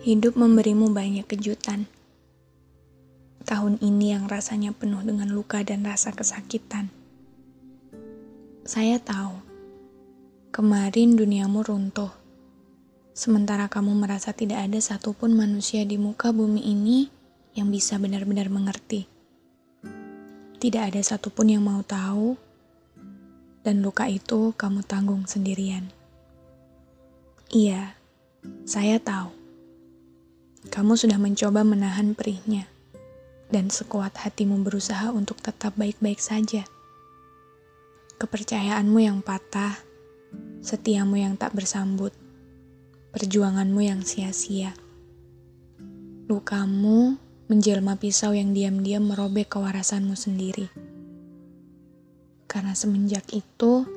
Hidup memberimu banyak kejutan. Tahun ini yang rasanya penuh dengan luka dan rasa kesakitan. Saya tahu, kemarin duniamu runtuh. Sementara kamu merasa tidak ada satupun manusia di muka bumi ini yang bisa benar-benar mengerti. Tidak ada satupun yang mau tahu, dan luka itu kamu tanggung sendirian. Iya, saya tahu. Kamu sudah mencoba menahan perihnya, dan sekuat hatimu berusaha untuk tetap baik-baik saja. Kepercayaanmu yang patah, setiamu yang tak bersambut, perjuanganmu yang sia-sia. Lukamu menjelma pisau yang diam-diam merobek kewarasanmu sendiri. Karena semenjak itu,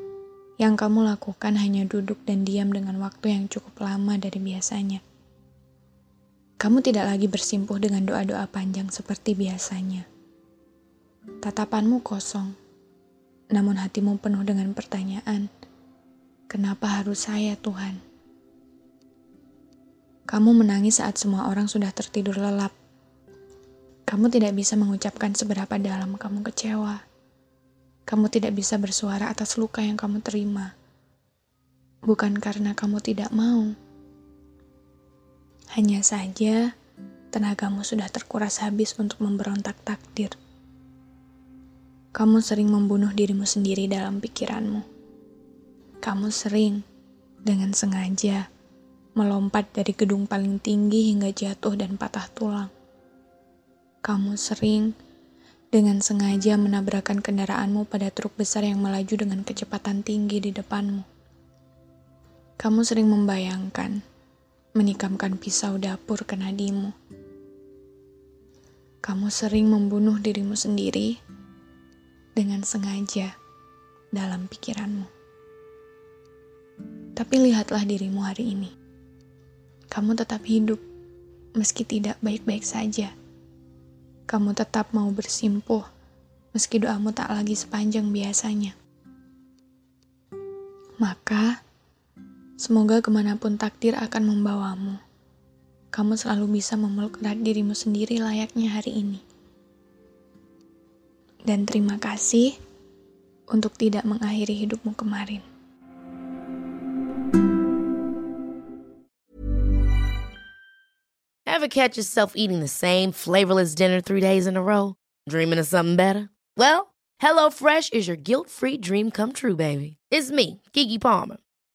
yang kamu lakukan hanya duduk dan diam dengan waktu yang cukup lama dari biasanya. Kamu tidak lagi bersimpuh dengan doa-doa panjang seperti biasanya. Tatapanmu kosong, namun hatimu penuh dengan pertanyaan, "Kenapa harus saya, Tuhan?" Kamu menangis saat semua orang sudah tertidur lelap. Kamu tidak bisa mengucapkan seberapa dalam kamu kecewa. Kamu tidak bisa bersuara atas luka yang kamu terima. Bukan karena kamu tidak mau, hanya saja, tenagamu sudah terkuras habis untuk memberontak takdir. Kamu sering membunuh dirimu sendiri dalam pikiranmu. Kamu sering, dengan sengaja, melompat dari gedung paling tinggi hingga jatuh dan patah tulang. Kamu sering, dengan sengaja menabrakkan kendaraanmu pada truk besar yang melaju dengan kecepatan tinggi di depanmu. Kamu sering membayangkan menikamkan pisau dapur ke nadimu. Kamu sering membunuh dirimu sendiri dengan sengaja dalam pikiranmu. Tapi lihatlah dirimu hari ini. Kamu tetap hidup meski tidak baik-baik saja. Kamu tetap mau bersimpuh meski doamu tak lagi sepanjang biasanya. Maka, Semoga ke mana pun takdir akan membawamu, kamu selalu bisa memeluk erat dirimu sendiri layaknya hari ini. Dan terima kasih untuk tidak mengakhiri hidupmu kemarin. Ever catch yourself eating the same flavorless dinner three days in a row? Dreaming of something better? Well, HelloFresh is your guilt-free dream come true, baby. It's me, Kiki Palmer.